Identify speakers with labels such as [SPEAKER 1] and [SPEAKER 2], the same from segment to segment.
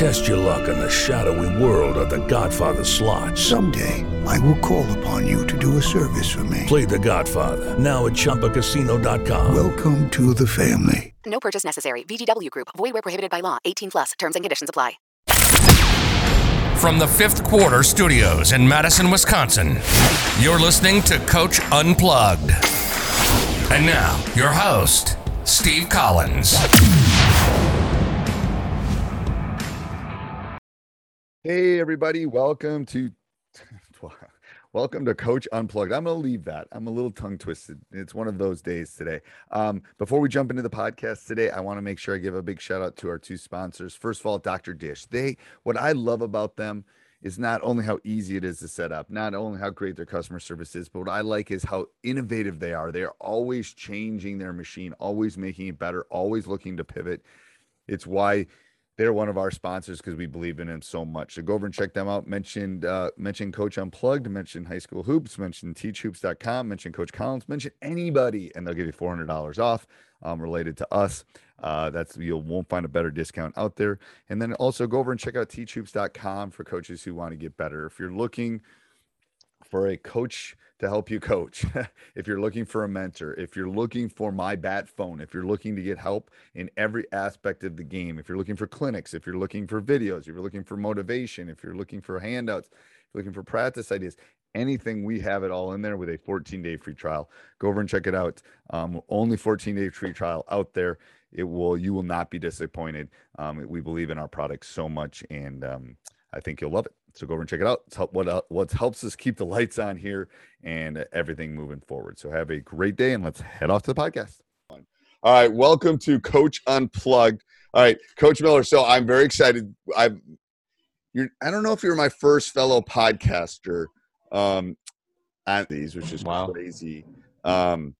[SPEAKER 1] Test your luck in the shadowy world of The Godfather slot.
[SPEAKER 2] Someday, I will call upon you to do a service for me.
[SPEAKER 1] Play The Godfather now at ChumbaCasino.com.
[SPEAKER 2] Welcome to the family.
[SPEAKER 3] No purchase necessary. VGW Group. Void where prohibited by law. 18 plus. Terms and conditions apply.
[SPEAKER 4] From the fifth quarter studios in Madison, Wisconsin, you're listening to Coach Unplugged. And now, your host, Steve Collins.
[SPEAKER 5] Hey everybody, welcome to welcome to Coach Unplugged. I'm going to leave that. I'm a little tongue twisted. It's one of those days today. Um, before we jump into the podcast today, I want to make sure I give a big shout out to our two sponsors. First of all, Dr. Dish. They what I love about them is not only how easy it is to set up, not only how great their customer service is, but what I like is how innovative they are. They are always changing their machine, always making it better, always looking to pivot. It's why they're one of our sponsors because we believe in them so much. So go over and check them out. Mentioned uh, mention Coach Unplugged, mention High School Hoops, mention teachhoops.com, mention Coach Collins, mention anybody, and they'll give you four hundred dollars off um, related to us. Uh, that's you won't find a better discount out there. And then also go over and check out teachhoops.com for coaches who want to get better. If you're looking for a coach to help you coach, if you're looking for a mentor, if you're looking for my bat phone, if you're looking to get help in every aspect of the game, if you're looking for clinics, if you're looking for videos, if you're looking for motivation, if you're looking for handouts, if you're looking for practice ideas, anything, we have it all in there with a 14 day free trial. Go over and check it out. Um, only 14 day free trial out there. It will, you will not be disappointed. Um, we believe in our product so much and um, I think you'll love it. So go over and check it out. It's help, what uh, what helps us keep the lights on here and everything moving forward. So have a great day and let's head off to the podcast. All right, welcome to Coach Unplugged. All right, Coach Miller. So I'm very excited. I'm you're I don't know if you're my first fellow podcaster um on these, which is
[SPEAKER 6] Wow.
[SPEAKER 5] crazy. Um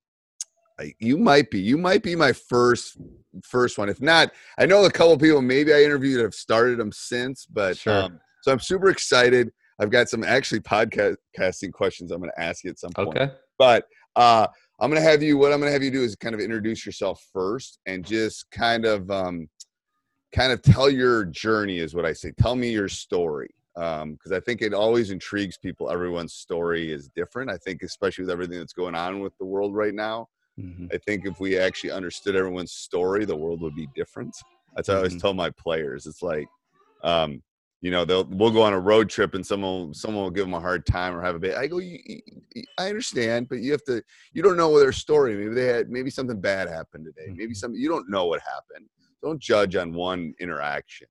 [SPEAKER 5] I- you might be. You might be my first first one. If not, I know a couple people maybe I interviewed have started them since, but
[SPEAKER 6] Sure.
[SPEAKER 5] um, so I'm super excited. I've got some actually podcasting questions I'm going to ask you at some point.
[SPEAKER 6] Okay.
[SPEAKER 5] But uh, I'm going to have you. What I'm going to have you do is kind of introduce yourself first, and just kind of um, kind of tell your journey. Is what I say. Tell me your story. Because I think it always intrigues people. Everyone's story is different. I think, especially with everything that's going on with the world right now,
[SPEAKER 6] Mhm.
[SPEAKER 5] I think if we actually understood everyone's story, the world would be different. That's what I always
[SPEAKER 6] Mhm.
[SPEAKER 5] tell my players. It's like, um, you know, they'll we'll go on a road trip and someone someone will give them a hard time or have a bit. I go, "You- you- I understand, but you have to. You don't know their story. Maybe they had maybe something bad happened today. Maybe
[SPEAKER 6] Mhm.
[SPEAKER 5] something you don't know what happened. Don't judge on one interaction.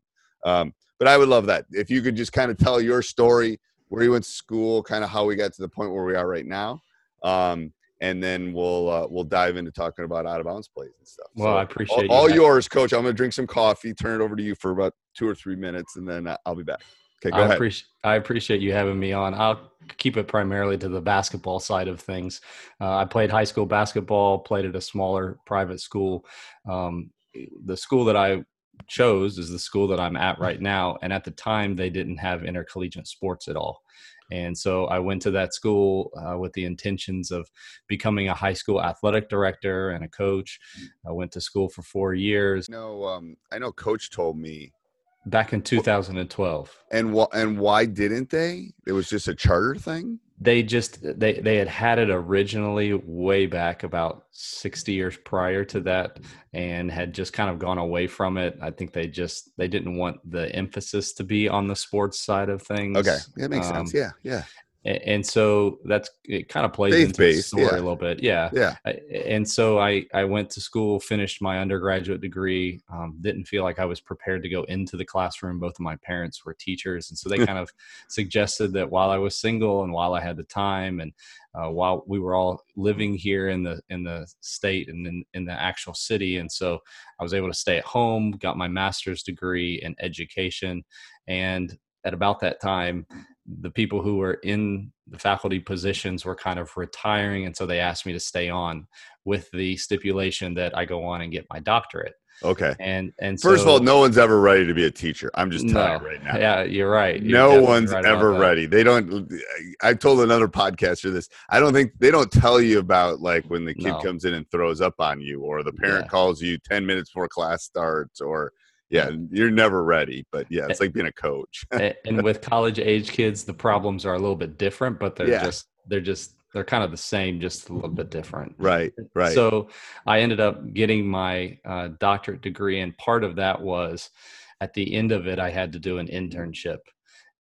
[SPEAKER 5] Um, but I would love that if you could just kind of tell your story, where you went to school, kind of how we got to the point where we are right now. Um, and then we'll uh, we'll dive into talking about out of bounds plays and stuff.
[SPEAKER 6] Well, I appreciate
[SPEAKER 5] all,
[SPEAKER 6] you
[SPEAKER 5] all yours, Coach. I'm gonna drink some coffee, turn it over to you for about two or three minutes, and then uh, I'll be back. Okay, go
[SPEAKER 6] I
[SPEAKER 5] ahead.
[SPEAKER 6] appreciate I appreciate you having me on. I'll keep it primarily to the basketball side of things. Uh, I played high school basketball, played at a smaller private school. Um, the school that I chose is the school that I'm at right now, and at the time they didn't have intercollegiate sports at all. And so I went to that school uh, with the intentions of becoming a high school athletic director and a coach. I went to school for four years.
[SPEAKER 5] No, um, I know Coach told me
[SPEAKER 6] back in 2012.
[SPEAKER 5] And wh- and why didn't they? It was just a charter thing.
[SPEAKER 6] They just they they had had it originally way back about 60 years prior to that and had just kind of gone away from it. I think they just they didn't want the emphasis to be on the sports side of things.
[SPEAKER 5] Okay, that makes
[SPEAKER 6] Um,
[SPEAKER 5] sense. Yeah, yeah.
[SPEAKER 6] And so that's it kind of plays
[SPEAKER 5] Faith
[SPEAKER 6] into the story
[SPEAKER 5] yeah.
[SPEAKER 6] a little bit yeah
[SPEAKER 5] Yeah.
[SPEAKER 6] And so i i went to school finished my undergraduate degree um, didn't feel like i was prepared to go into the classroom both of my parents were teachers and so they kind of suggested that while i was single and while i had the time and uh, while we were all living here in the in the state and in, in the actual city and so i was able to stay at home got my master's degree in education and at about that time the people who were in the faculty positions were kind of retiring and so they asked me to stay on with the stipulation that i go on and get my doctorate
[SPEAKER 5] Okay.
[SPEAKER 6] and and
[SPEAKER 5] First of all, no one's ever ready to be a teacher. I'm just telling
[SPEAKER 6] No.
[SPEAKER 5] you right now.
[SPEAKER 6] yeah you're right You're
[SPEAKER 5] no one's
[SPEAKER 6] right
[SPEAKER 5] ever ready. They don't. I told another podcaster this. I don't think they don't tell you about like when the kid
[SPEAKER 6] No.
[SPEAKER 5] comes in and throws up on you, or the parent
[SPEAKER 6] Yeah.
[SPEAKER 5] calls you ten minutes before class starts, or yeah, you're never ready. But yeah, it's like being a coach.
[SPEAKER 6] And with college age kids the problems are a little bit different but they're
[SPEAKER 5] Yeah.
[SPEAKER 6] just they're just they're kind of the same just a little bit different
[SPEAKER 5] right. Right.
[SPEAKER 6] So I ended up getting my uh, doctorate degree, and part of that was at the end of it, I had to do an internship,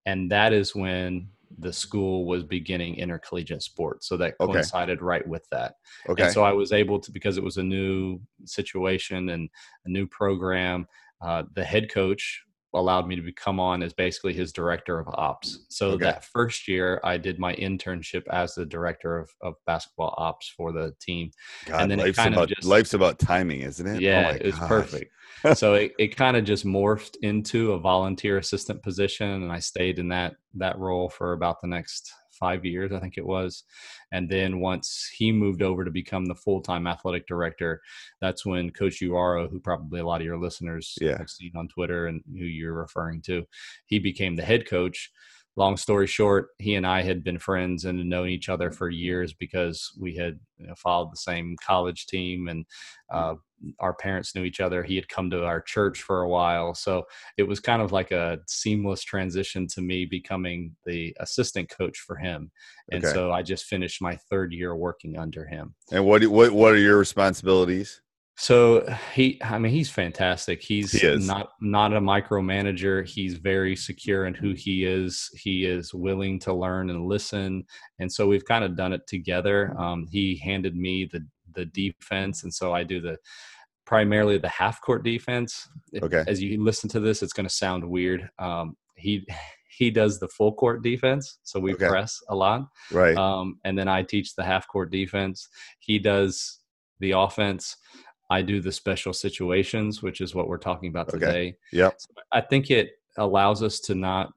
[SPEAKER 6] and that is when the school was beginning intercollegiate sports. So that
[SPEAKER 5] Okay.
[SPEAKER 6] coincided right with that.
[SPEAKER 5] okay.
[SPEAKER 6] And so I was able to, because it was a new situation and a new program, uh, the head coach allowed me to be- come on as basically his director of ops. So
[SPEAKER 5] Okay.
[SPEAKER 6] that first year, I did my internship as the director of, of basketball ops for the team.
[SPEAKER 5] God,
[SPEAKER 6] and then it
[SPEAKER 5] life's
[SPEAKER 6] kind of
[SPEAKER 5] about
[SPEAKER 6] just-
[SPEAKER 5] life's about timing, isn't it? Oh
[SPEAKER 6] Yeah,
[SPEAKER 5] my
[SPEAKER 6] it was
[SPEAKER 5] gosh.
[SPEAKER 6] perfect. so it, it kind of just morphed into a volunteer assistant position, and I stayed in that that role for about the next five years, I think it was. And then once he moved over to become the full time athletic director, that's when Coach Uaro, who probably a lot of your listeners
[SPEAKER 5] Yeah.
[SPEAKER 6] have seen on Twitter and who you're referring to, he became the head coach. Long story short, he and I had been friends and had known each other for years because we had you know, followed the same college team and uh, our parents knew each other. He had come to our church for a while. So it was kind of like a seamless transition to me becoming the assistant coach for him. And
[SPEAKER 5] Okay.
[SPEAKER 6] so I just finished my third year working under him.
[SPEAKER 5] And what what what are your responsibilities?
[SPEAKER 6] So he, I mean, he's fantastic. He's
[SPEAKER 5] He
[SPEAKER 6] not not a micromanager. He's very secure in who he is. He is willing to learn and listen, and so we've kind of done it together. Um, he handed me the the defense, and so I do the primarily the half court defense.
[SPEAKER 5] Okay.
[SPEAKER 6] As you listen to this, it's going to sound weird. Um, he he does the full court defense, so we
[SPEAKER 5] Okay.
[SPEAKER 6] press a lot
[SPEAKER 5] Right.
[SPEAKER 6] um, and then I teach the half court defense. He does the offense. I do the special situations, which is what we're talking about
[SPEAKER 5] Okay.
[SPEAKER 6] today.
[SPEAKER 5] yep.
[SPEAKER 6] I think it allows us to not,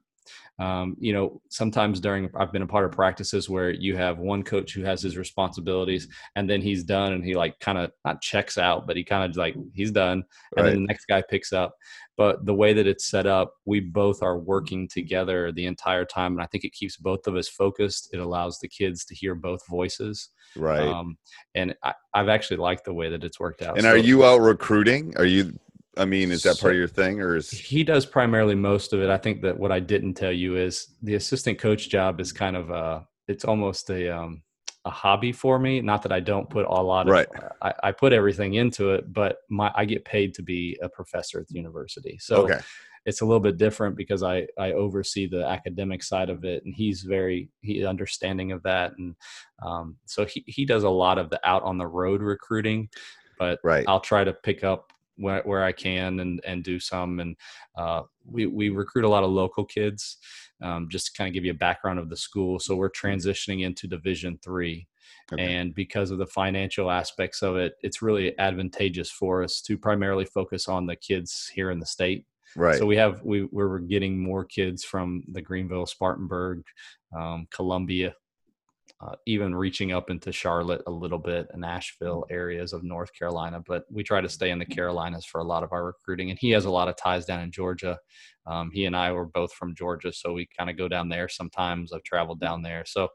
[SPEAKER 6] um, you know, sometimes during I've been a part of practices where you have one coach who has his responsibilities and then he's done and he like kind of not checks out, but he kind of like he's done and
[SPEAKER 5] Right.
[SPEAKER 6] then the next guy picks up. But the way that it's set up, we both are working together the entire time, and I think it keeps both of us focused. It allows the kids to hear both voices,
[SPEAKER 5] Right.
[SPEAKER 6] um, and I, I've actually liked the way that it's worked out.
[SPEAKER 5] and
[SPEAKER 6] So
[SPEAKER 5] are you out recruiting? Are you? I mean, is that
[SPEAKER 6] So-
[SPEAKER 5] part of your thing, or is
[SPEAKER 6] He does primarily most of it. I think that what I didn't tell you is the assistant coach job is kind of a. It's almost a um, a hobby for me. Not that I don't put a lot of.
[SPEAKER 5] Right.
[SPEAKER 6] I, I put everything into it, but my I get paid to be a professor at the university. So
[SPEAKER 5] okay?
[SPEAKER 6] it's a little bit different because I I oversee the academic side of it, and he's very he understanding of that, and um, so he he does a lot of the out on the road recruiting, but
[SPEAKER 5] Right.
[SPEAKER 6] I'll try to pick up where where I can and and do some, and uh, we we recruit a lot of local kids. Um, just to kind of give you a background of the school, so we're transitioning into Division three,
[SPEAKER 5] Okay.
[SPEAKER 6] and because of the financial aspects of it, it's really advantageous for us to primarily focus on the kids here in the state.
[SPEAKER 5] Right.
[SPEAKER 6] So we have we we're getting more kids from the Greenville, Spartanburg, um, Columbia, uh, even reaching up into Charlotte a little bit, and Asheville mm-hmm. areas of North Carolina. But we try to stay in the mm-hmm. Carolinas for a lot of our recruiting. And he has a lot of ties down in Georgia. Um, he and I were both from Georgia, so we kind of go down there sometimes. I've traveled mm-hmm. down there, so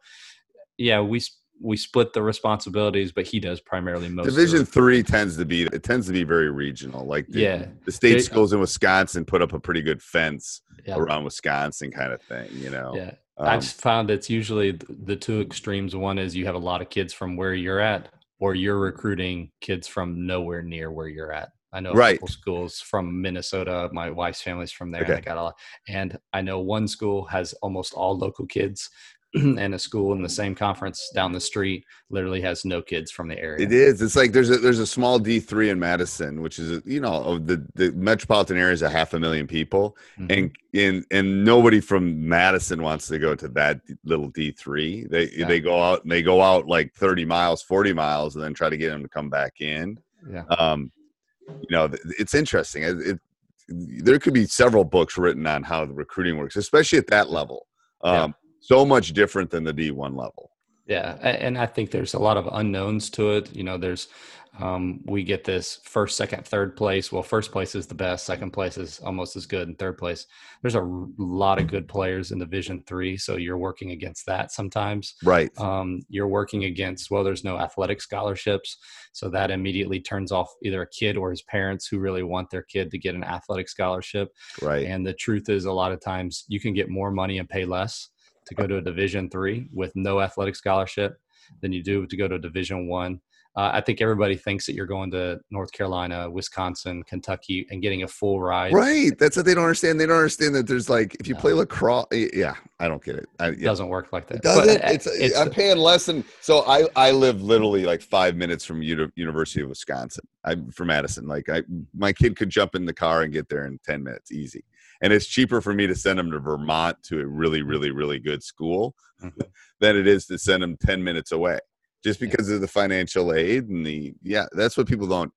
[SPEAKER 6] yeah, we we split the responsibilities, but he does primarily most.
[SPEAKER 5] Division three tends to be it tends to be very regional. Like the,
[SPEAKER 6] Yeah.
[SPEAKER 5] the state
[SPEAKER 6] They- uh
[SPEAKER 5] schools in Wisconsin put up a pretty good fence
[SPEAKER 6] Yeah.
[SPEAKER 5] around Wisconsin, kind of thing. You know.
[SPEAKER 6] Yeah.
[SPEAKER 5] Um,
[SPEAKER 6] I've found it's usually the two extremes. One is you have a lot of kids from where you're at, or you're recruiting kids from nowhere near where you're at. I know a couple schools from Minnesota. My wife's family's from there.
[SPEAKER 5] Okay.
[SPEAKER 6] And I got a lot. And I know one school has almost all local kids, and a school in the same conference down the street literally has no kids from the area.
[SPEAKER 5] It is. It's like there's a there's a small D three in Madison, which is you know the the metropolitan area is a half a million people,
[SPEAKER 6] Mhm.
[SPEAKER 5] and and and nobody from Madison wants to go to that little D three. They
[SPEAKER 6] Yeah.
[SPEAKER 5] they go out and they go out like thirty miles, forty miles, and then try to get them to come back in.
[SPEAKER 6] yeah.
[SPEAKER 5] Um, you know, it's interesting. It, it there could be several books written on how the recruiting works, especially at that level.
[SPEAKER 6] Yeah.
[SPEAKER 5] So much different than the D one level.
[SPEAKER 6] Yeah, and I think there's a lot of unknowns to it. You know, there's um, we get this first, second, third place. Well, first place is the best. Second place is almost as good, and third place. There's a r- lot of good players in Division Three, so you're working against that sometimes.
[SPEAKER 5] Right.
[SPEAKER 6] Um, you're working against well, there's no athletic scholarships, so that immediately turns off either a kid or his parents who really want their kid to get an athletic scholarship.
[SPEAKER 5] Right.
[SPEAKER 6] And the truth is, a lot of times you can get more money and pay less to go to a Division three with no athletic scholarship than you do to go to a Division one. Uh, I think everybody thinks that you're going to North Carolina, Wisconsin, Kentucky, and getting a full ride.
[SPEAKER 5] Right. That's what they don't understand. They don't understand that there's like if you
[SPEAKER 6] No.
[SPEAKER 5] play lacrosse. Yeah, I don't get it. I,
[SPEAKER 6] It doesn't work like that.
[SPEAKER 5] It doesn't.
[SPEAKER 6] But, uh,
[SPEAKER 5] It's, I'm paying less than so. I I live literally like five minutes from Uni- University of Wisconsin. I'm from Madison. Like I, my kid could jump in the car and get there in ten minutes, easy. And it's cheaper for me to send him to Vermont to a really, really, really good school
[SPEAKER 6] Mhm.
[SPEAKER 5] than it is to send him ten minutes away, just because of the financial aid and the yeah. That's what people don't.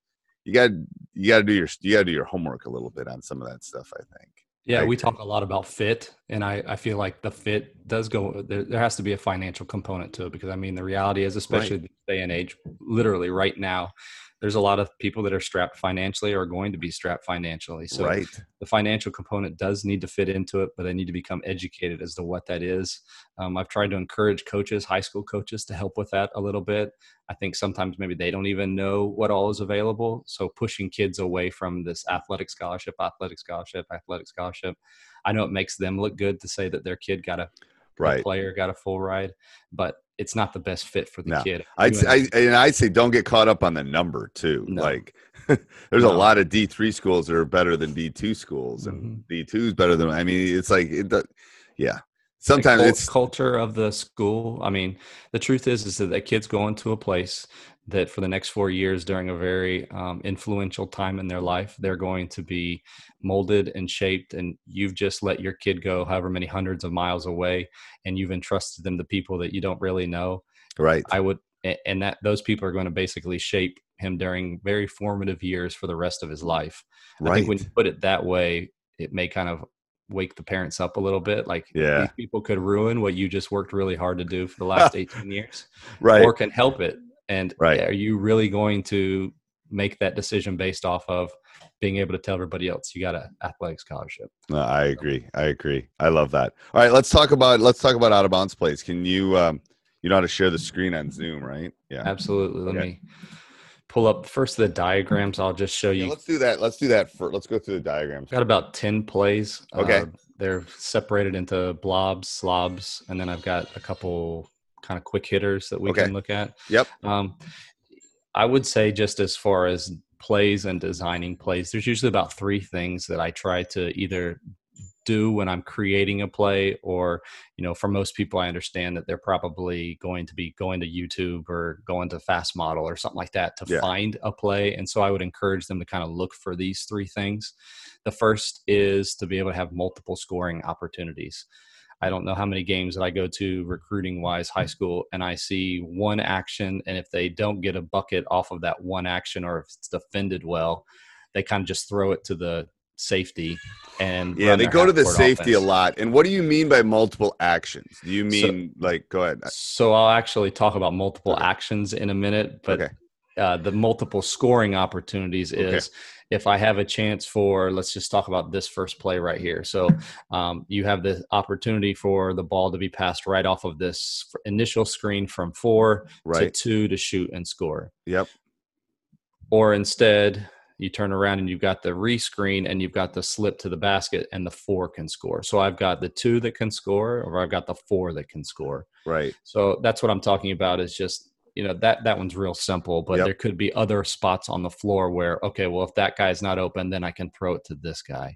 [SPEAKER 5] You got you got to do your you got to do your homework a little bit on some of that stuff. I think.
[SPEAKER 6] Yeah,
[SPEAKER 5] I
[SPEAKER 6] we talk a lot about fit, and I, I feel like the fit does go. There, there has to be a financial component to it because I mean the reality is, especially this day and age, literally right now, there's a lot of people that are strapped financially or going to be strapped financially. So
[SPEAKER 5] right.
[SPEAKER 6] the financial component does need to fit into it, but they need to become educated as to what that is. Um, I've tried to encourage coaches, high school coaches, to help with that a little bit. I think sometimes maybe they don't even know what all is available. So pushing kids away from this athletic scholarship, athletic scholarship, athletic scholarship. I know it makes them look good to say that their kid got a the
[SPEAKER 5] Right.
[SPEAKER 6] player got a full ride, but it's not the best fit for the
[SPEAKER 5] No.
[SPEAKER 6] kid.
[SPEAKER 5] I'd, say- I, and I'd say don't get caught up on the number too.
[SPEAKER 6] No.
[SPEAKER 5] Like there's a lot of D three schools that are better than D two schools, and
[SPEAKER 6] Mhm.
[SPEAKER 5] D two is better than. I mean, it's like it. does- Yeah,
[SPEAKER 6] the
[SPEAKER 5] sometimes it's
[SPEAKER 6] culture of the school. I mean, the truth is, is that that kids go into a place that for the next four years during a very um, influential time in their life, they're going to be molded and shaped. And you've just let your kid go however many hundreds of miles away, and you've entrusted them to people that you don't really know.
[SPEAKER 5] right.
[SPEAKER 6] I would, and that those people are going to basically shape him during very formative years for the rest of his life. I
[SPEAKER 5] Right.
[SPEAKER 6] think when you put it that way, it may kind of wake the parents up a little bit. Like
[SPEAKER 5] Yeah.
[SPEAKER 6] these people could ruin what you just worked really hard to do for the last 18 years,
[SPEAKER 5] right.
[SPEAKER 6] or can help it. And
[SPEAKER 5] Right.
[SPEAKER 6] are you really going to make that decision based off of being able to tell everybody else you got an athletic scholarship?
[SPEAKER 5] No, I agree. I agree. I love that. All right, let's talk about let's talk about out of bounds plays. Can you um you know how to share the screen on Zoom, right? Yeah.
[SPEAKER 6] Absolutely. Let
[SPEAKER 5] Okay.
[SPEAKER 6] me pull up first the diagrams. I'll just show
[SPEAKER 5] Yeah,
[SPEAKER 6] you.
[SPEAKER 5] let's do that. Let's do that. For, let's go through the diagrams.
[SPEAKER 6] Got about 10 plays.
[SPEAKER 5] Okay.
[SPEAKER 6] Uh, they're separated into blobs, slobs, and then I've got a couple kind of quick hitters that we
[SPEAKER 5] Okay.
[SPEAKER 6] can look at.
[SPEAKER 5] Yep.
[SPEAKER 6] Um, I would say, just as far as plays and designing plays, there's usually about three things that I try to either do when I'm creating a play, or, you know, for most people, I understand that they're probably going to be going to YouTube or going to Fast Model or something like that to
[SPEAKER 5] Yeah.
[SPEAKER 6] find a play. And so I would encourage them to kind of look for these three things. The first is to be able to have multiple scoring opportunities. I don't know how many games that I go to recruiting wise high mm. school and I see one action and if they don't get a bucket off of that one action or if it's defended well, they kind of just throw it to the safety and
[SPEAKER 5] Yeah, they go to the safety a lot. And what do you mean by multiple actions? Do you mean like go ahead?
[SPEAKER 6] So I'll actually talk about multiple
[SPEAKER 5] Okay.
[SPEAKER 6] actions in a minute, but
[SPEAKER 5] Okay.
[SPEAKER 6] uh, the multiple scoring opportunities
[SPEAKER 5] Okay.
[SPEAKER 6] is if I have a chance for, let's just talk about this first play right here. So um, you have the opportunity for the ball to be passed right off of this initial screen from four to two to shoot and score.
[SPEAKER 5] Yep.
[SPEAKER 6] Or instead, you turn around and you've got the rescreen and you've got the slip to the basket and the four can score. So I've got the two that can score or I've got the four that can score.
[SPEAKER 5] Right.
[SPEAKER 6] So that's what I'm talking about is just you know that that one's real simple, but
[SPEAKER 5] Yep.
[SPEAKER 6] there could be other spots on the floor where okay, well if that guy's not open, then I can throw it to this guy.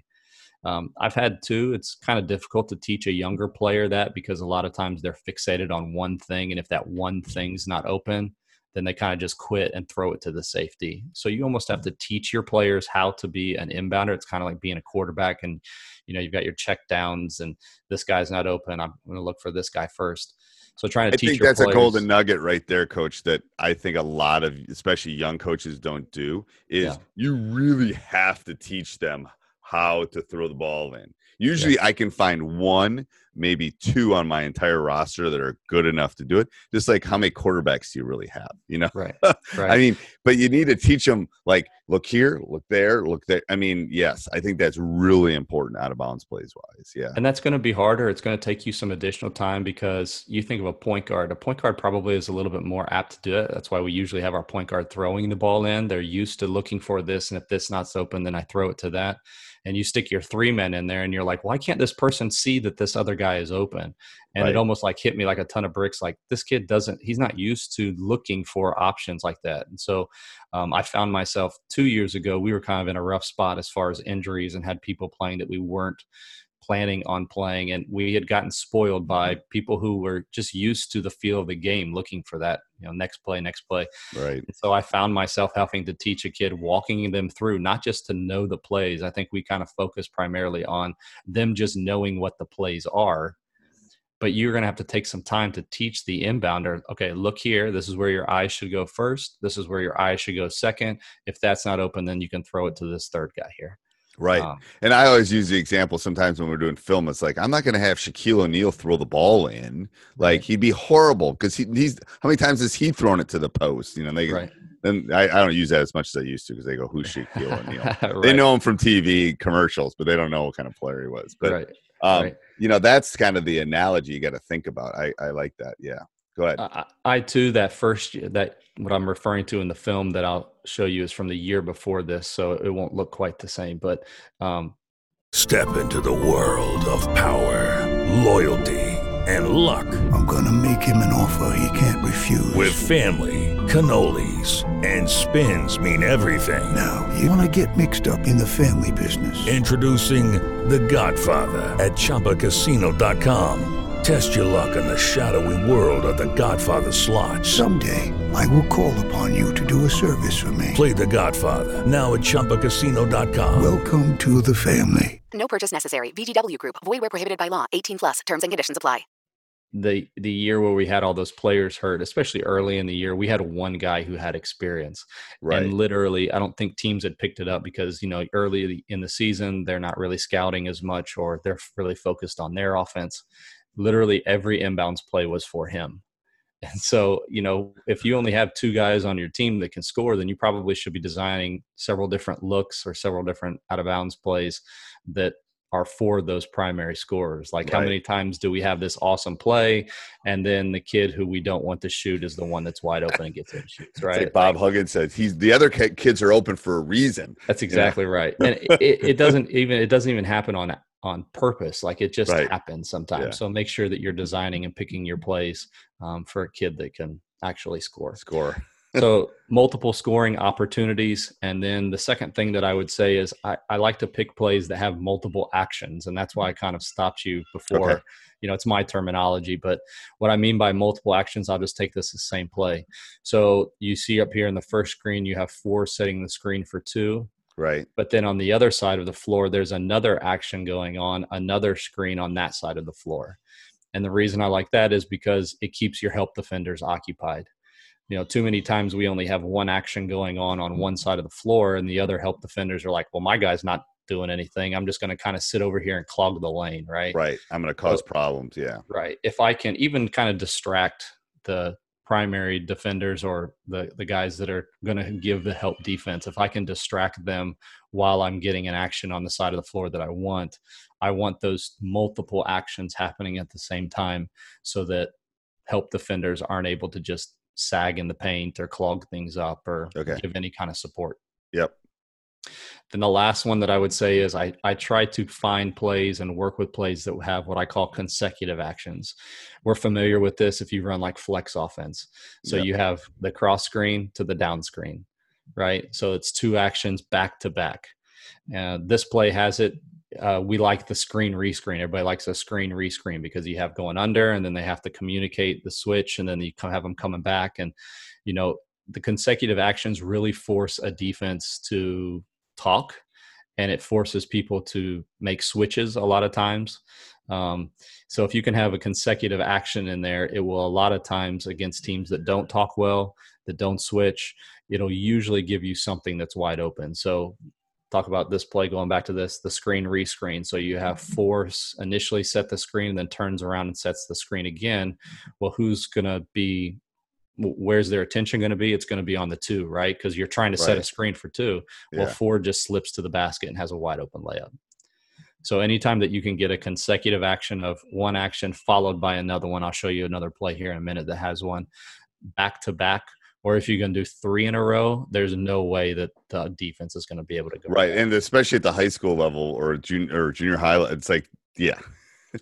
[SPEAKER 6] Um, I've had two. It's kind of difficult to teach a younger player that because a lot of times they're fixated on one thing, and if that one thing's not open, then they kind of just quit and throw it to the safety. So you almost have to teach your players how to be an inbounder. It's kind of like being a quarterback, and you know you've got your check downs, and this guy's not open. I'm going to look for this guy first. So trying to
[SPEAKER 5] I
[SPEAKER 6] teach
[SPEAKER 5] think that's
[SPEAKER 6] players,
[SPEAKER 5] a golden nugget right there, coach, that I think a lot of especially young coaches don't do is
[SPEAKER 6] Yeah.
[SPEAKER 5] you really have to teach them how to throw the ball in. Usually I can find one, maybe two on my entire roster that are good enough to do it. Just like how many quarterbacks do you really have? You know?
[SPEAKER 6] Right.
[SPEAKER 5] I mean, but you need to teach them like look here, look there, look there. I mean, yes, I think that's really important out of bounds plays wise. Yeah.
[SPEAKER 6] And that's going to be harder. It's going to take you some additional time because you think of a point guard. A point guard probably is a little bit more apt to do it. That's why we usually have our point guard throwing the ball in. They're used to looking for this, and if this not open, then I throw it to that. And you stick your three men in there, and you're like, why can't this person see that this other guy is open? And
[SPEAKER 5] Right.
[SPEAKER 6] it almost like hit me like a ton of bricks. Like this kid doesn't, he's not used to looking for options like that. And so um, I found myself two years ago, we were kind of in a rough spot as far as injuries and had people playing that we weren't planning on playing and we had gotten spoiled by mm-hmm. people who were just used to the feel of the game looking for that you know next play next play.
[SPEAKER 5] Right.
[SPEAKER 6] and so i found myself having to teach a kid walking them through not just to know the plays. I think we kind of focus primarily on them just knowing what the plays are but you're going to have to take some time to teach the inbounder okay look here this is where your eyes should go first. This is where your eyes should go second. If that's not open then you can throw it to this third guy here
[SPEAKER 5] Right.
[SPEAKER 6] Um,
[SPEAKER 5] And I always use the example sometimes when we're doing film. It's like I'm not going to have Shaquille O'Neal throw the ball in. Like he'd be horrible because he, he's how many times has he thrown it to the post? You know, they
[SPEAKER 6] right
[SPEAKER 5] and I, I don't use that as much as I used to because they go, "Who's Shaquille O'Neal?" They know him from TV commercials, but they don't know what kind of player he was. But
[SPEAKER 6] right
[SPEAKER 5] um,
[SPEAKER 6] right.
[SPEAKER 5] you know, that's kind of the analogy you got to think about. I, I like that. Yeah, go ahead.
[SPEAKER 6] I, I too that first year that what I'm referring to in the film that I'll show you is from the year before this, so it won't look quite the same. But um,
[SPEAKER 1] Step into the world of power, loyalty, and luck.
[SPEAKER 2] I'm gonna make him an offer he can't refuse.
[SPEAKER 1] With family, cannolis, and spins mean everything.
[SPEAKER 2] now, you wanna get mixed up in the family business.
[SPEAKER 1] Introducing The Godfather at ChumbaCasino.com. Test your luck in the shadowy world of The Godfather slot.
[SPEAKER 2] Someday, I will call upon you to do a service for me.
[SPEAKER 1] Play The Godfather now at ChumbaCasino.com.
[SPEAKER 2] Welcome to the family.
[SPEAKER 3] No purchase necessary. VGW Group. Void where prohibited by law. 18 plus. Terms and conditions apply.
[SPEAKER 6] the the year where we had all those players hurt, especially early in the year, we had one guy who had experience,
[SPEAKER 5] right.
[SPEAKER 6] and literally, I don't think teams had picked it up because you know early in the season they're not really scouting as much, or they're really focused on their offense. Literally, every inbounds play was for him. And so, you know, if you only have two guys on your team that can score, then you probably should be designing several different looks or several different out of bounds plays that are for those primary scorers. Like how many times do we have this awesome play and then the kid who we don't want to shoot is the one that's wide open and gets in and shoots, right?
[SPEAKER 5] like Bob Huggins said, he's the other kids are open for a reason.
[SPEAKER 6] That's exactly right. And it, it, it doesn't even it doesn't even happen on on purpose. Like it just
[SPEAKER 5] Right.
[SPEAKER 6] happens sometimes.
[SPEAKER 5] Yeah.
[SPEAKER 6] So make sure that you're designing and picking your plays um, for a kid that can actually score.
[SPEAKER 5] Score.
[SPEAKER 6] so multiple scoring opportunities and then the second thing that i would say is I, I like to pick plays that have multiple actions and that's why i kind of stopped you before
[SPEAKER 5] Okay.
[SPEAKER 6] you know it's my terminology but what i mean by multiple actions i'll just take this as same play so you see up here in the first screen you have four setting the screen for two
[SPEAKER 5] Right.
[SPEAKER 6] but then on the other side of the floor there's another action going on another screen on that side of the floor and the reason i like that is because it keeps your help defenders occupied you know too many times we only have one action going on on one side of the floor and the other help defenders are like well my guy's not doing anything. I'm just going to kind of sit over here and clog the lane, right?
[SPEAKER 5] Right. I'm going to cause problems. Yeah.
[SPEAKER 6] Right. If I can even kind of distract the primary defenders or the the guys that are going to give the help defense, if I can distract them while I'm getting an action on the side of the floor that I want, I want those multiple actions happening at the same time so that help defenders aren't able to just sag in the paint or clog things up or
[SPEAKER 5] Okay.
[SPEAKER 6] give any kind of support.
[SPEAKER 5] Yep.
[SPEAKER 6] Then the last one that I would say is I, I try to find plays and work with plays that have what I call consecutive actions. We're familiar with this if you run like flex offense. So
[SPEAKER 5] Yep.
[SPEAKER 6] you have the cross screen to the down screen, right? So it's two actions back to back. Uh, this play has it. Uh, we like the screen rescreen. Everybody likes a screen rescreen because you have going under and then they have to communicate the switch and then you have them coming back. And, you know, the consecutive actions really force a defense to talk and it forces people to make switches a lot of times. Um, so if you can have a consecutive action in there, it will a lot of times against teams that don't talk well, that don't switch, it'll usually give you something that's wide open. So talk about this play going back to this the screen rescreen so you have force initially set the screen and then turns around and sets the screen again well who's going to be where's their attention going to be it's going to be on the two right because you're trying to set a screen for two well
[SPEAKER 5] Yeah.
[SPEAKER 6] four just slips to the basket and has a wide open layup so anytime that you can get a consecutive action of one action followed by another one i'll show you another play here in a minute that has one back to back or if you're going to do three in a row there's no way that the defense is going to be able to go
[SPEAKER 5] Right. And especially at the high school level or junior or junior high, it's like, yeah.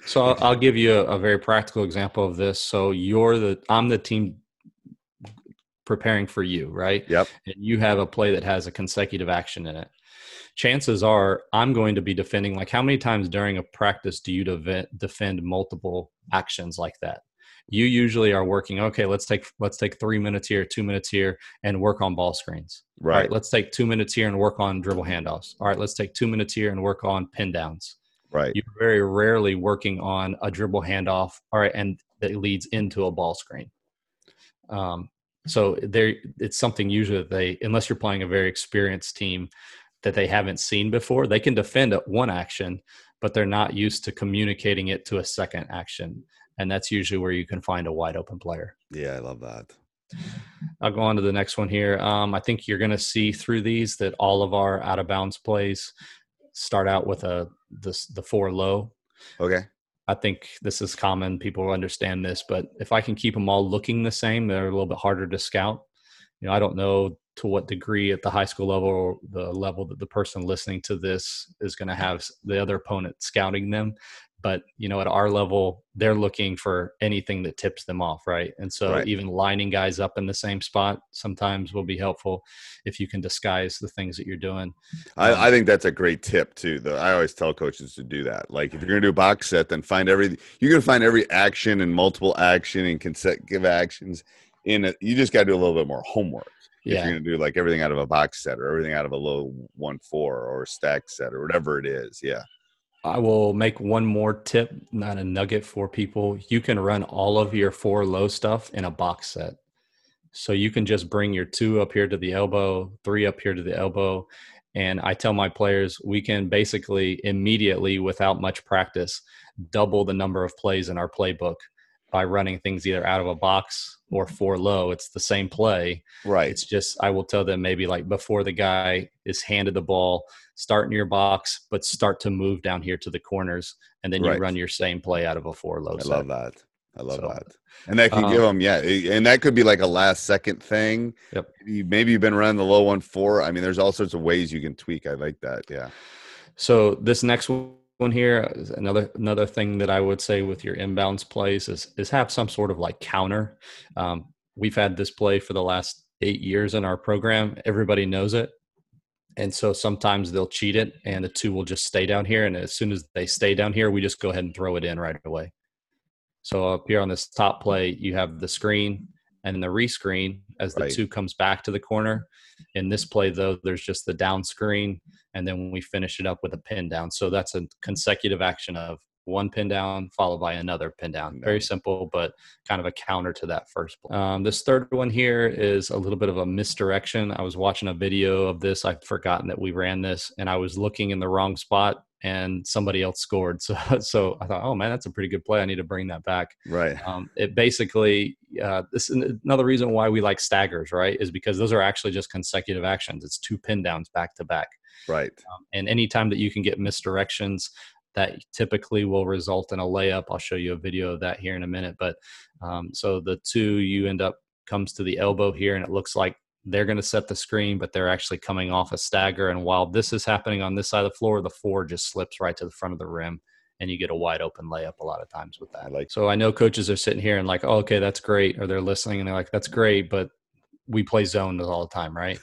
[SPEAKER 6] So I'll, I'll give you a, a very practical example of this. So you're the I'm the team preparing for you, right?
[SPEAKER 5] Yep.
[SPEAKER 6] And you have a play that has a consecutive action in it. Chances are I'm going to be defending. Like, how many times during a practice do you defend multiple actions like that? You usually are working. Okay, let's take let's take three minutes here, two minutes here, and work on ball screens.
[SPEAKER 5] Right.
[SPEAKER 6] right, let's take two minutes here and work on dribble handoffs. All right, let's take two minutes here and work on pin downs
[SPEAKER 5] Right.
[SPEAKER 6] you're very rarely working on a dribble handoff all right and that leads into a ball screen um, so there it's something usually that they unless you're playing a very experienced team that they haven't seen before they can defend at one action but they're not used to communicating it to a second action and that's usually where you can find a wide open player
[SPEAKER 5] Yeah. I love that.
[SPEAKER 6] I'll go on to the next one here. Um, I think you're going to see through these that all of our out of bounds plays start out with a the the four low.
[SPEAKER 5] Okay.
[SPEAKER 6] I think this is common. People understand this, but if I can keep them all looking the same, they're a little bit harder to scout. You know, I don't know to what degree at the high school level or the level that the person listening to this is going to have the other opponent scouting them. But, you know, at our level, they're looking for anything that tips them off, right? And so
[SPEAKER 5] Right.
[SPEAKER 6] even lining guys up in the same spot sometimes will be helpful if you can disguise the things that you're doing. Um,
[SPEAKER 5] I, I think that's a great tip too. Though I always tell coaches to do that. Like if you're gonna do a box set, then find every you're gonna find every action and multiple action and consecutive actions in it. You just gotta do a little bit more homework. If
[SPEAKER 6] Yeah.
[SPEAKER 5] you're gonna do like everything out of a box set or everything out of a low one four or a stack set or whatever it is. Yeah.
[SPEAKER 6] I will make one more tip, not a nugget for people. You can run all of your four low stuff in a box set. So you can just bring your two up here to the elbow, three up here to the elbow. And I tell my players, we can basically immediately, without much practice, double the number of plays in our playbook by running things either out of a box or four low. It's the same play.
[SPEAKER 5] Right.
[SPEAKER 6] It's just I will tell them maybe like before the guy is handed the ball, start in your box, but start to move down here to the corners, and then you
[SPEAKER 5] Right.
[SPEAKER 6] run your same play out of a four low.
[SPEAKER 5] I
[SPEAKER 6] set.
[SPEAKER 5] love that. I love
[SPEAKER 6] So,
[SPEAKER 5] that. And that can
[SPEAKER 6] um,
[SPEAKER 5] give them, yeah, eh, and that could be like a last second thing.
[SPEAKER 6] Yep.
[SPEAKER 5] You, maybe you've been running the low one four. I mean, there's all sorts of ways you can tweak. I like that. Yeah.
[SPEAKER 6] So this next one here is another another thing that I would say with your inbounds plays is is have some sort of like counter. Um, we've had this play for the last eight years in our program. Everybody knows it. And so sometimes they'll cheat it and the two will just stay down here. And as soon as they stay down here, we just go ahead and throw it in right away. So up here on this top play, you have the screen and the rescreen as the
[SPEAKER 5] Right.
[SPEAKER 6] two comes back to the corner. In this play, though, there's just the down screen, and then we finish it up with a pin down. So that's a consecutive action of one pin down followed by another pin down. Very simple, but kind of a counter to that first. Um, this third one here is a little bit of a misdirection. I was watching a video of this. I've forgotten that we ran this, and I was looking in the wrong spot and somebody else scored. So, so I thought, oh man, that's a pretty good play. I need to bring that back.
[SPEAKER 5] Right.
[SPEAKER 6] Um, it basically, uh, this is another reason why we like staggers, right? Is because those are actually just consecutive actions. It's two pin downs back to back.
[SPEAKER 5] Right.
[SPEAKER 6] Um, and anytime that you can get misdirections, that typically will result in a layup. I'll show you a video of that here in a minute. But um, so the two, you end up comes to the elbow here, and it looks like they're going to set the screen, but they're actually coming off a stagger. And while this is happening on this side of the floor, the four just slips right to the front of the rim and you get a wide open layup a lot of times with that.
[SPEAKER 5] like
[SPEAKER 6] so I know coaches are sitting here and like, oh, okay, that's great. Or they're listening and they're like, that's great, but we play zone all the time, right?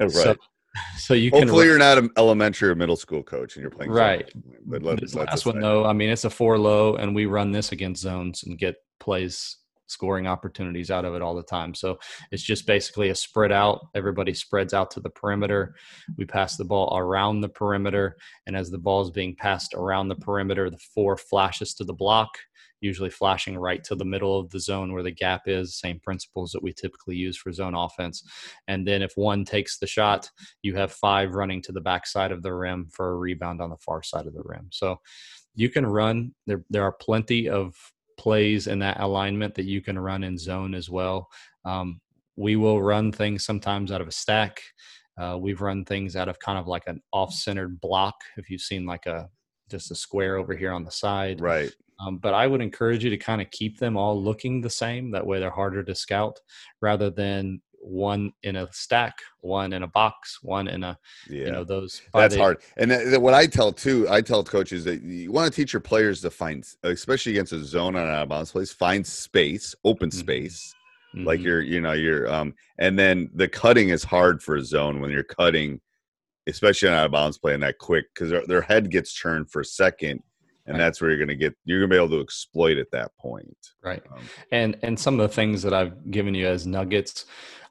[SPEAKER 5] Oh, right.
[SPEAKER 6] So, so you
[SPEAKER 5] Hopefully
[SPEAKER 6] can
[SPEAKER 5] you're not an elementary or middle school coach and you're playing
[SPEAKER 6] right.
[SPEAKER 5] zone. But let,
[SPEAKER 6] this last one though, I mean, it's a four low, and we run this against zones and get plays scoring opportunities out of it all the time. So it's just basically a spread out. Everybody spreads out to the perimeter. We pass the ball around the perimeter, and as the ball is being passed around the perimeter, the four flashes to the block. Usually flashing right to the middle of the zone where the gap is, same principles that we typically use for zone offense. And then if one takes the shot, you have five running to the backside of the rim for a rebound on the far side of the rim. So you can run. There, there are plenty of plays in that alignment that you can run in zone as well. Um, we will run things sometimes out of a stack. Uh, we've run things out of kind of like an off-centered block. If you've seen like a just a square over here on the side,
[SPEAKER 5] Right.
[SPEAKER 6] um, but I would encourage you to kind of keep them all looking the same. That way, they're harder to scout, rather than one in a stack, one in a box, one in a
[SPEAKER 5] Yeah.
[SPEAKER 6] you know those.
[SPEAKER 5] That's hard. And th- th- what I tell too, I tell coaches that you want to teach your players to find, especially against a zone on an out of bounds place, find space, open
[SPEAKER 6] Mhm.
[SPEAKER 5] space. Like
[SPEAKER 6] Mhm.
[SPEAKER 5] you're, you know, you're, um, and then the cutting is hard for a zone when you're cutting, especially on out of bounds play and that quick because their, their head gets turned for a second, and that's where you're going to get, you're going to be able to exploit at that point.
[SPEAKER 6] right.
[SPEAKER 5] Um,
[SPEAKER 6] and and some of the things that I've given you as nuggets,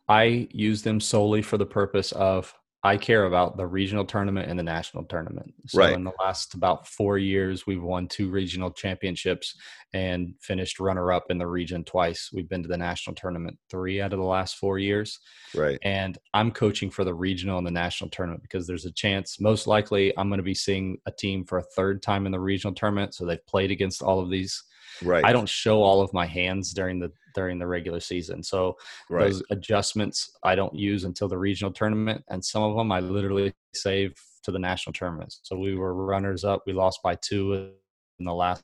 [SPEAKER 6] I use them solely for the purpose of I care about the regional tournament and the national tournament. So
[SPEAKER 5] Right.
[SPEAKER 6] in the last about four years, we've won two regional championships and finished runner up in the region twice. We've been to the national tournament three out of the last four years.
[SPEAKER 5] right.
[SPEAKER 6] And I'm coaching for the regional and the national tournament because there's a chance, most likely, I'm going to be seeing a team for a third time in the regional tournament. So they've played against all of these
[SPEAKER 5] Right.
[SPEAKER 6] I don't show all of my hands during the during the regular season. So
[SPEAKER 5] Right.
[SPEAKER 6] those adjustments I don't use until the regional tournament, and some of them I literally save to the national tournament. So we were runners up. We lost by two in the last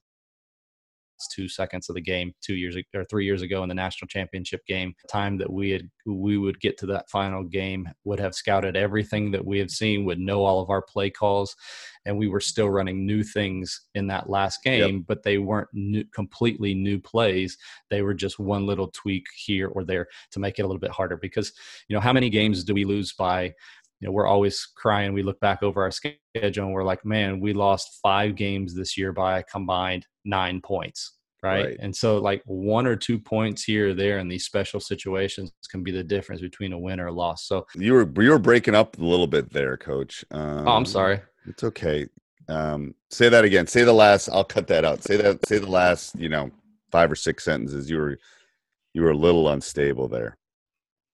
[SPEAKER 6] two seconds of the game two years or three years ago in the national championship game time that we had we would get to that final game would have scouted everything that we had seen would know all of our play calls and we were still running new things in that last game but they weren't new, completely new plays. They were just one little tweak here or there to make it a little bit harder because you know how many games do we lose by you know we're always crying we look back over our schedule and we're like man we lost five games this year by a combined nine points right?
[SPEAKER 5] Right.
[SPEAKER 6] and so like one or two points here or there in these special situations can be the difference between a win or a loss so
[SPEAKER 5] You were you were breaking up a little bit there, Coach. Um,
[SPEAKER 6] oh i'm sorry
[SPEAKER 5] It's okay. Um, say that again. Say the last. I'll cut that out. Say that. Say the last. You know, five or six sentences. You were you were a little unstable there.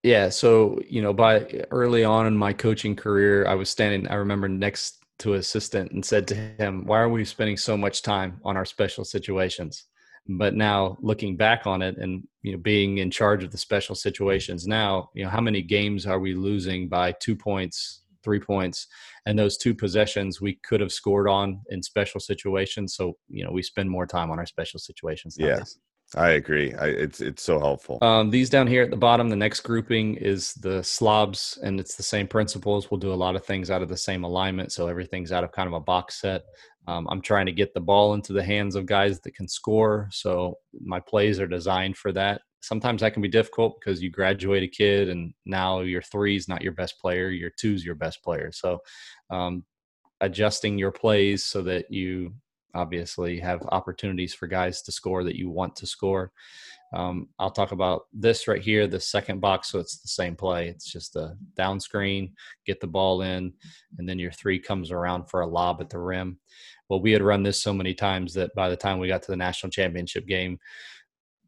[SPEAKER 6] Yeah, so you know, by early on in my coaching career, I was standing. I remember next to an assistant and said to him, "Why are we spending so much time on our special situations?" But now, looking back on it, and you know, being in charge of the special situations now, you know, how many games are we losing by two points, three points, and those two possessions we could have scored on in special situations? So you know, we spend more time on our special situations.
[SPEAKER 5] Yeah. I agree. I, it's it's so helpful.
[SPEAKER 6] Um, these down here at the bottom, the next grouping is the slobs, and it's the same principles. We'll do a lot of things out of the same alignment, so everything's out of kind of a box set. Um, I'm trying to get the ball into the hands of guys that can score, so my plays are designed for that. Sometimes that can be difficult because you graduate a kid, and now your three is not your best player, your two is your best player. So, um, adjusting your plays so that you obviously have opportunities for guys to score that you want to score. Um, I'll talk about this right here, the second box. So it's the same play. It's just a down screen, get the ball in, and then your three comes around for a lob at the rim. Well, we had run this so many times that by the time we got to the national championship game,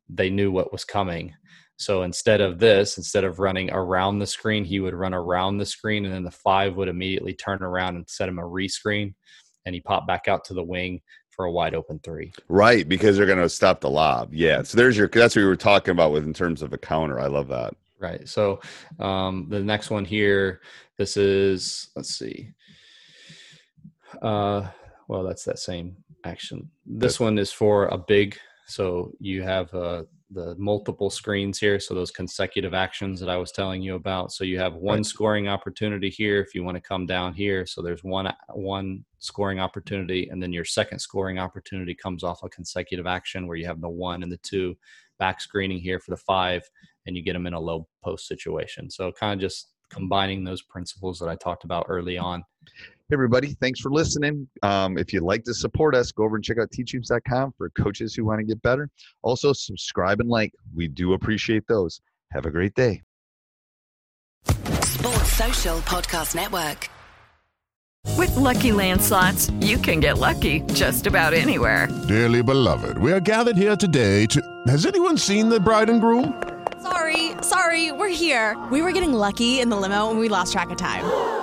[SPEAKER 6] they knew what was coming. So instead of this, instead of running around the screen, he would run around the screen, and then the five would immediately turn around and set him a rescreen, and he popped back out to the wing for a wide open three.
[SPEAKER 5] Right, because they're going to stop the lob. Yeah. So there's your. That's what we were talking about with in terms of a counter. I love that.
[SPEAKER 6] Right. So um, the next one here, this is let's see. Uh, well, that's that same action. This one is for a big. So you have uh, the multiple screens here. So those consecutive actions that I was telling you about. So you have one right. scoring opportunity here if you want to come down here. So there's one one scoring opportunity, and then your second scoring opportunity comes off a consecutive action where you have the one and the two back screening here for the five, and you get them in a low post situation. So kind of just combining those principles that I talked about early on
[SPEAKER 5] Hey everybody, thanks for listening. Um, if you'd like to support us, go over and check out teachhoops.com for coaches who want to get better. Also, subscribe and like. We do appreciate those. Have a great day.
[SPEAKER 3] Sports Social Podcast Network.
[SPEAKER 7] With LuckyLand Slots, you can get lucky just about anywhere.
[SPEAKER 8] Dearly beloved, we are gathered here today to. Has anyone seen the bride and groom?
[SPEAKER 9] Sorry, sorry, we're here. We were getting lucky in the limo and we lost track of time.